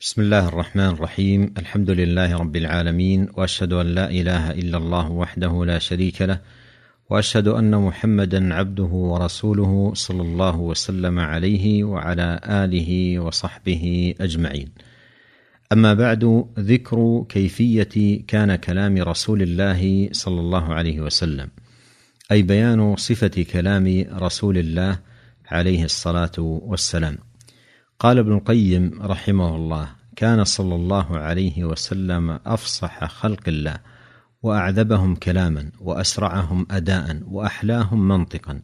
بسم الله الرحمن الرحيم. الحمد لله رب العالمين وأشهد أن لا إله إلا الله وحده لا شريك له وأشهد أن محمدا عبده ورسوله صلى الله وسلم عليه وعلى آله وصحبه أجمعين. أما بعد ذكر كيفية كان كلام رسول الله صلى الله عليه وسلم أي بيان صفة كلام رسول الله عليه الصلاة والسلام. قال ابن القيم رحمه الله كان صلى الله عليه وسلم أفصح خلق الله وأعذبهم كلاما وأسرعهم أداء وأحلاهم منطقا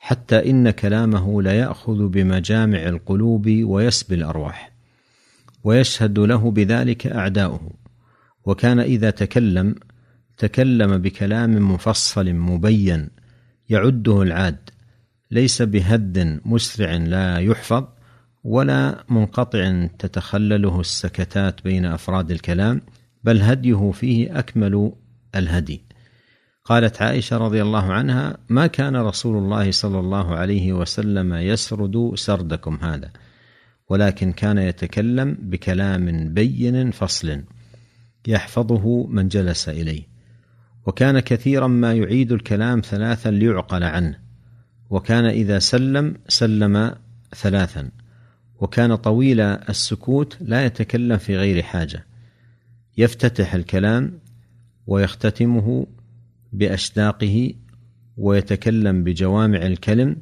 حتى إن كلامه لياخذ بمجامع القلوب ويسبي الأرواح ويشهد له بذلك أعداؤه وكان إذا تكلم تكلم بكلام مفصل مبين يعده العاد ليس بهد مسرع لا يحفظ ولا منقطع تتخلله السكتات بين أفراد الكلام بل هديه فيه أكمل الهدي. قالت عائشة رضي الله عنها ما كان رسول الله صلى الله عليه وسلم يسرد سردكم هذا ولكن كان يتكلم بكلام بين فصل يحفظه من جلس إليه. وكان كثيرا ما يعيد الكلام ثلاثا ليعقل عنه وكان إذا سلم سلم ثلاثا. وكان طويل السكوت لا يتكلم في غير حاجة. يفتتح الكلام ويختتمه بأشداقه ويتكلم بجوامع الكلم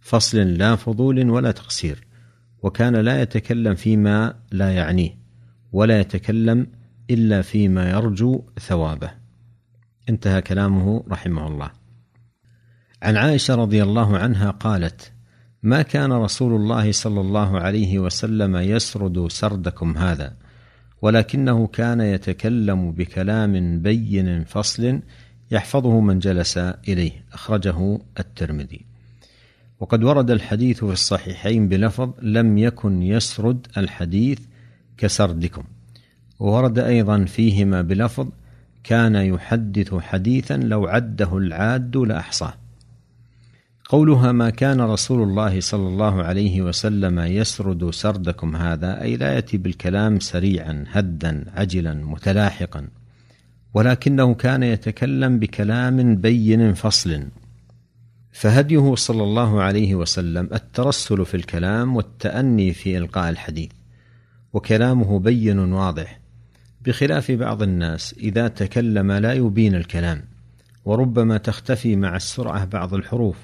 فصل لا فضول ولا تقصير وكان لا يتكلم فيما لا يعنيه ولا يتكلم إلا فيما يرجو ثوابه. انتهى كلامه رحمه الله. عن عائشة رضي الله عنها قالت ما كان رسول الله صلى الله عليه وسلم يسرد سردكم هذا ولكنه كان يتكلم بكلام بين فصل يحفظه من جلس إليه أخرجه الترمذي. وقد ورد الحديث في الصحيحين بلفظ لم يكن يسرد الحديث كسردكم. وورد أيضا فيهما بلفظ كان يحدث حديثا لو عده العاد لأحصاه. قولها ما كان رسول الله صلى الله عليه وسلم يسرد سردكم هذا أي لا يأتي بالكلام سريعا هدا عجلا متلاحقا ولكنه كان يتكلم بكلام بين فصل. فهديه صلى الله عليه وسلم الترسل في الكلام والتأني في إلقاء الحديث وكلامه بين واضح بخلاف بعض الناس إذا تكلم لا يبين الكلام وربما تختفي مع السرعة بعض الحروف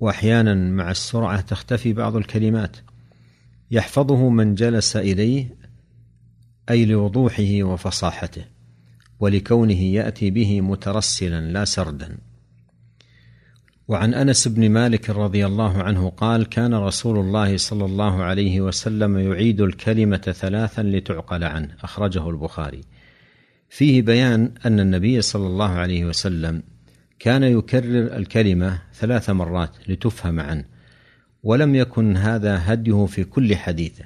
وأحيانا مع السرعة تختفي بعض الكلمات. يحفظه من جلس إليه أي لوضوحه وفصاحته ولكونه يأتي به مترسلا لا سردا. وعن أنس بن مالك رضي الله عنه قال كان رسول الله صلى الله عليه وسلم يعيد الكلمة ثلاثا لتعقل عنه أخرجه البخاري. فيه بيان أن النبي صلى الله عليه وسلم كان يكرر الكلمة ثلاث مرات لتفهم عنه ولم يكن هذا هديه في كل حديثه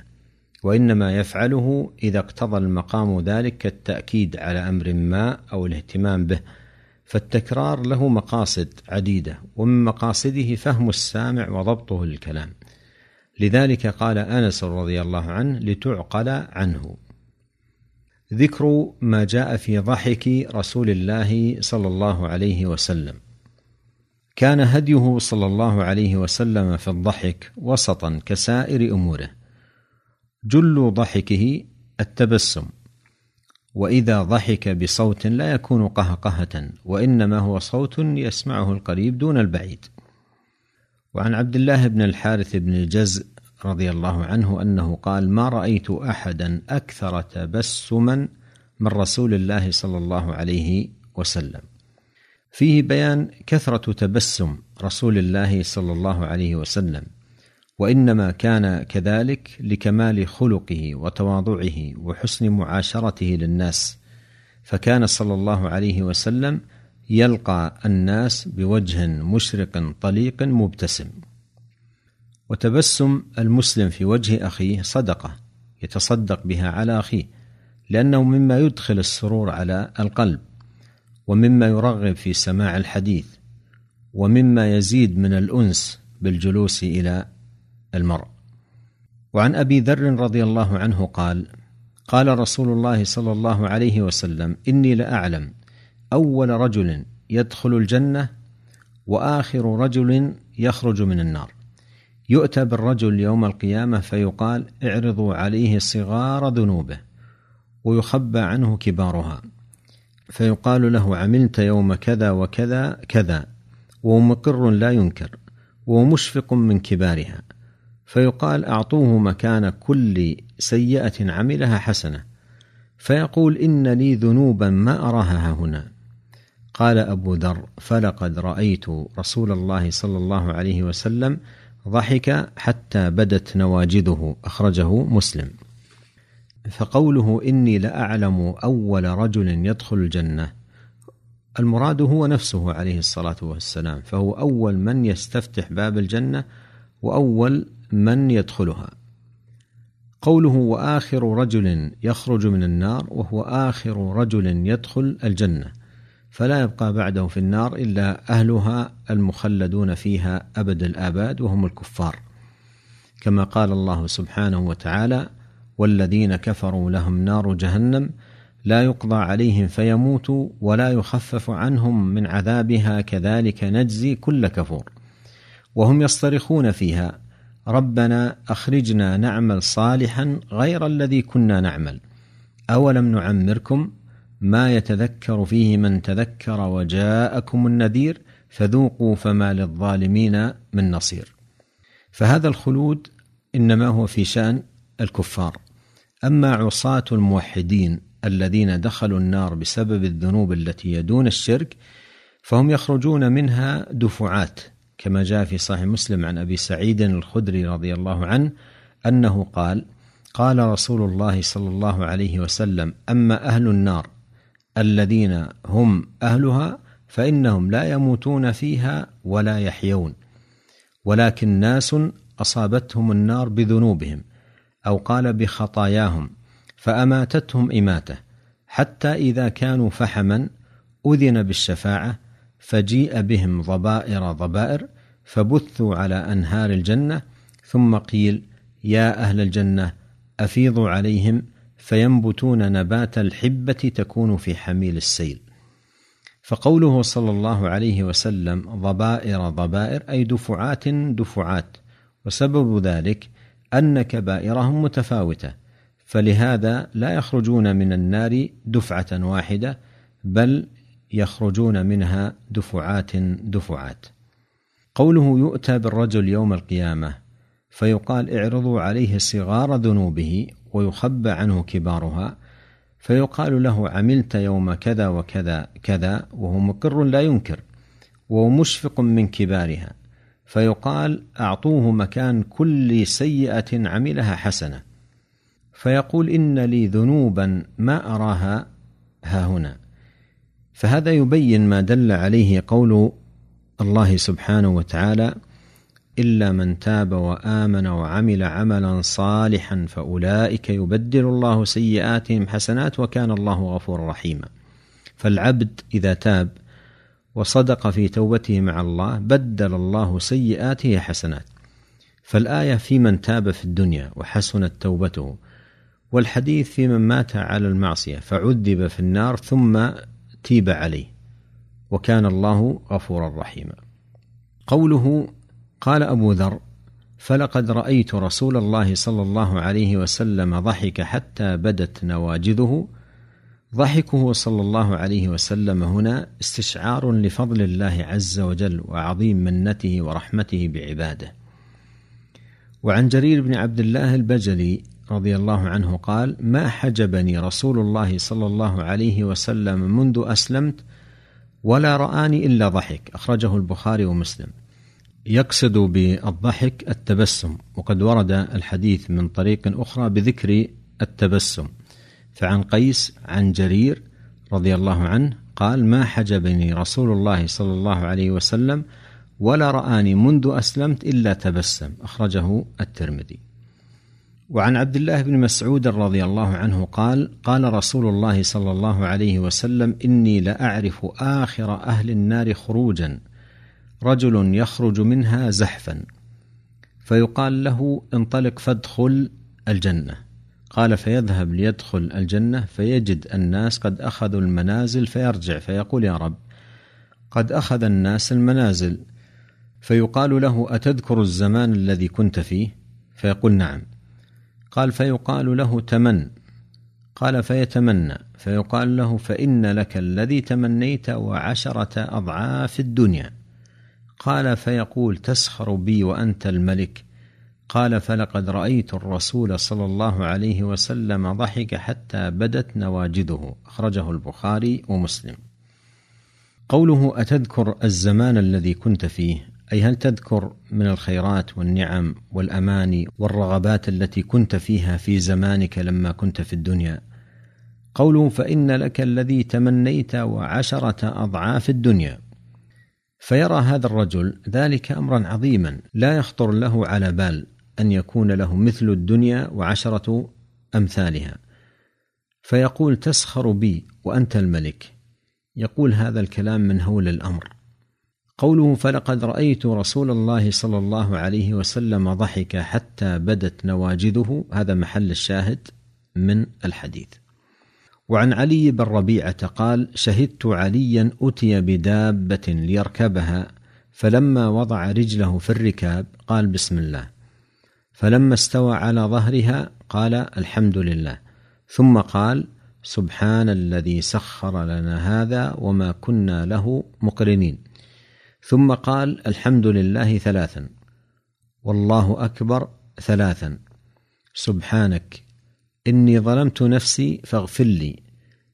وإنما يفعله إذا اقتضى المقام ذلك كالتاكيد على أمر ما أو الاهتمام به فالتكرار له مقاصد عديدة ومن مقاصده فهم السامع وضبطه للكلام. لذلك قال أنس رضي الله عنه لتعقل عنه. ذكر ما جاء في ضحك رسول الله صلى الله عليه وسلم. كان هديه صلى الله عليه وسلم في الضحك وسطا كسائر أموره. جل ضحكه التبسم. وإذا ضحك بصوت لا يكون قهقهة وإنما هو صوت يسمعه القريب دون البعيد. وعن عبد الله بن الحارث بن الجزء رضي الله عنه أنه قال ما رأيت أحدا أكثر تبسما من رسول الله صلى الله عليه وسلم. فيه بيان كثرة تبسم رسول الله صلى الله عليه وسلم وإنما كان كذلك لكمال خلقه وتواضعه وحسن معاشرته للناس فكان صلى الله عليه وسلم يلقى الناس بوجه مشرق طليق مبتسم. وتبسم المسلم في وجه أخيه صدقة يتصدق بها على أخيه لأنه مما يدخل السرور على القلب ومما يرغب في سماع الحديث ومما يزيد من الأنس بالجلوس إلى المرء. وعن أبي ذر رضي الله عنه قال قال رسول الله صلى الله عليه وسلم إني لأعلم أول رجل يدخل الجنة وآخر رجل يخرج من النار. يؤتى بالرجل يوم القيامة فيقال اعرضوا عليه صغار ذنوبه ويخبى عنه كبارها. فيقال له عملت يوم كذا وكذا كذا وهو مقر لا ينكر ومشفق من كبارها. فيقال أعطوه مكان كل سيئة عملها حسنة. فيقول إن لي ذنوبا ما أراها هنا. قال أبو ذر فلقد رأيت رسول الله صلى الله عليه وسلم ضحك حتى بدت نواجذه أخرجه مسلم. فقوله إني لأعلم أول رجل يدخل الجنة المراد هو نفسه عليه الصلاة والسلام فهو أول من يستفتح باب الجنة وأول من يدخلها. قوله وآخر رجل يخرج من النار وهو آخر رجل يدخل الجنة. فلا يبقى بعده في النار إلا أهلها المخلدون فيها أبد الآباد وهم الكفار. كما قال الله سبحانه وتعالى والذين كفروا لهم نار جهنم لا يقضى عليهم فيموتوا ولا يخفف عنهم من عذابها كذلك نجزي كل كفور. وهم يصطرخون فيها ربنا أخرجنا نعمل صالحا غير الذي كنا نعمل. أولم نعمركم ما يتذكر فيه من تذكر وجاءكم النذير فذوقوا فما للظالمين من نصير. فهذا الخلود إنما هو في شأن الكفار. أما عصاة الموحدين الذين دخلوا النار بسبب الذنوب التي يدون الشرك فهم يخرجون منها دفعات كما جاء في صحيح مسلم عن أبي سعيد الخدري رضي الله عنه أنه قال قال رسول الله صلى الله عليه وسلم أما أهل النار الذين هم أهلها فإنهم لا يموتون فيها ولا يحيون. ولكن ناس أصابتهم النار بذنوبهم أو قال بخطاياهم فأماتتهم إماتة. حتى إذا كانوا فحما أذن بالشفاعة فجيء بهم ضبائر ضبائر فبثوا على أنهار الجنة. ثم قيل يا أهل الجنة أفيضوا عليهم فينبتون نبات الحبة تكون في حميل السيل. فقوله صلى الله عليه وسلم ضبائر ضبائر أي دفعات دفعات وسبب ذلك أن كبائرهم متفاوتة. فلهذا لا يخرجون من النار دفعة واحدة بل يخرجون منها دفعات دفعات. قوله يؤتى بالرجل يوم القيامة فيقال اعرضوا عليه صغار ذنوبه ويخبى عنه كبارها فيقال له عملت يوم كذا وكذا كذا وهو مقر لا ينكر وهو مشفق من كبارها فيقال أعطوه مكان كل سيئة عملها حسنة فيقول إن لي ذنوبا ما أراها ها هنا. فهذا يبين ما دل عليه قول الله سبحانه وتعالى إلا من تاب وآمن وعمل عملا صالحا فأولئك يبدل الله سيئاتهم حسنات وكان الله غفورا رحيما. فالعبد إذا تاب وصدق في توبته مع الله بدل الله سيئاته حسنات. فالآية في من تاب في الدنيا وحسنت توبته والحديث في من مات على المعصية فعذب في النار ثم تيب عليه وكان الله غفورا رحيما. قوله قال أبو ذر فلقد رأيت رسول الله صلى الله عليه وسلم ضحك حتى بدت نواجذه. ضحكه صلى الله عليه وسلم هنا استشعار لفضل الله عز وجل وعظيم منته ورحمته بعباده. وعن جرير بن عبد الله البجلي رضي الله عنه قال ما حجبني رسول الله صلى الله عليه وسلم منذ أسلمت ولا رآني إلا ضحك. أخرجه البخاري ومسلم. يقصد بالضحك التبسم وقد ورد الحديث من طريق أخرى بذكر التبسم. فعن قيس عن جرير رضي الله عنه قال ما حجبني رسول الله صلى الله عليه وسلم ولا رآني منذ أسلمت إلا تبسم. أخرجه الترمذي. وعن عبد الله بن مسعود رضي الله عنه قال قال رسول الله صلى الله عليه وسلم إني لأعرف آخر أهل النار خروجا. رجل يخرج منها زحفا. فيقال له انطلق فادخل الجنة. قال فيذهب ليدخل الجنة فيجد الناس قد أخذوا المنازل فيرجع فيقول يا رب قد أخذ الناس المنازل. فيقال له أتذكر الزمان الذي كنت فيه؟ فيقول نعم. قال فيقال له تمن. قال فيتمنى. فيقال له فإن لك الذي تمنيت وعشرة أضعاف الدنيا. قال فيقول تسخر بي وأنت الملك. قال فلقد رأيت الرسول صلى الله عليه وسلم ضحك حتى بدت نواجذه أخرجه البخاري ومسلم. قوله أتذكر الزمان الذي كنت فيه؟ أي هل تذكر من الخيرات والنعم والاماني والرغبات التي كنت فيها في زمانك لما كنت في الدنيا؟ قوله فإن لك الذي تمنيت وعشرة أضعاف الدنيا. فيرى هذا الرجل ذلك أمرا عظيما لا يخطر له على بال أن يكون له مثل الدنيا وعشرة أمثالها. فيقول تسخر بي وأنت الملك. يقول هذا الكلام من هول الأمر. قوله فلقد رأيت رسول الله صلى الله عليه وسلم ضحك حتى بدت نواجذه. هذا محل الشاهد من الحديث. وعن علي بن ربيعة قال شهدت عليا أتي بدابة ليركبها فلما وضع رجله في الركاب قال بسم الله فلما استوى على ظهرها قال الحمد لله ثم قال سبحان الذي سخر لنا هذا وما كنا له مقرنين ثم قال الحمد لله ثلاثا والله أكبر ثلاثا سبحانك إني ظلمت نفسي فاغفر لي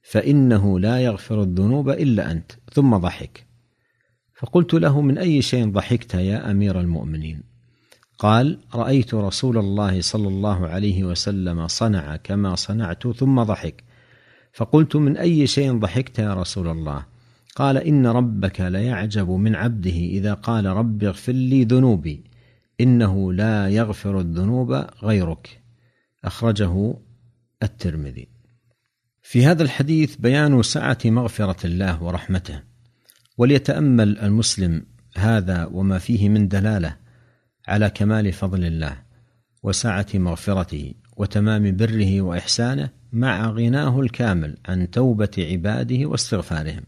فإنه لا يغفر الذنوب إلا أنت. ثم ضحك. فقلت له من أي شيء ضحكت يا أمير المؤمنين؟ قال رأيت رسول الله صلى الله عليه وسلم صنع كما صنعت ثم ضحك. فقلت من أي شيء ضحكت يا رسول الله؟ قال إن ربك ليعجب من عبده إذا قال رب اغفر لي ذنوبي إنه لا يغفر الذنوب غيرك. أخرجه الترمذي. في هذا الحديث بيان سعة مغفرة الله ورحمته وليتأمل المسلم هذا وما فيه من دلالة على كمال فضل الله وسعة مغفرته وتمام بره وإحسانه مع غناه الكامل عن توبة عباده واستغفارهم.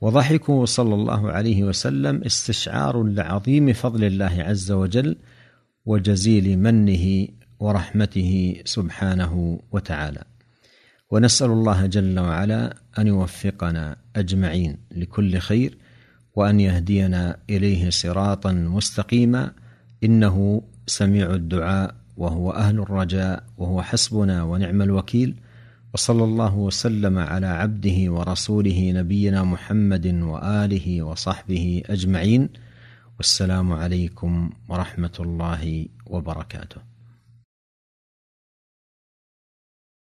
وضحكه صلى الله عليه وسلم استشعار لعظيم فضل الله عز وجل وجزيل منه ورحمته سبحانه وتعالى. ونسأل الله جل وعلا أن يوفقنا أجمعين لكل خير وأن يهدينا إليه صراطا مستقيما. إنه سميع الدعاء وهو أهل الرجاء وهو حسبنا ونعم الوكيل. وصلى الله وسلم على عبده ورسوله نبينا محمد وآله وصحبه أجمعين. والسلام عليكم ورحمة الله وبركاته.